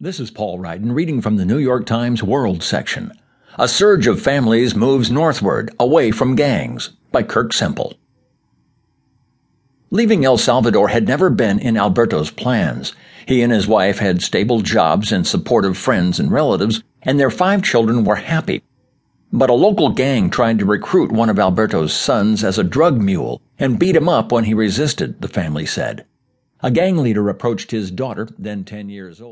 This is Paul Ryden reading from the New York Times World section. A surge of families moves northward, away from gangs, by Kirk Semple. Leaving El Salvador had never been in Alberto's plans. He and his wife had stable jobs and supportive friends and relatives, and their five children were happy. But a local gang tried to recruit one of Alberto's sons as a drug mule and beat him up when he resisted, the family said. A gang leader approached his daughter, then 10 years old.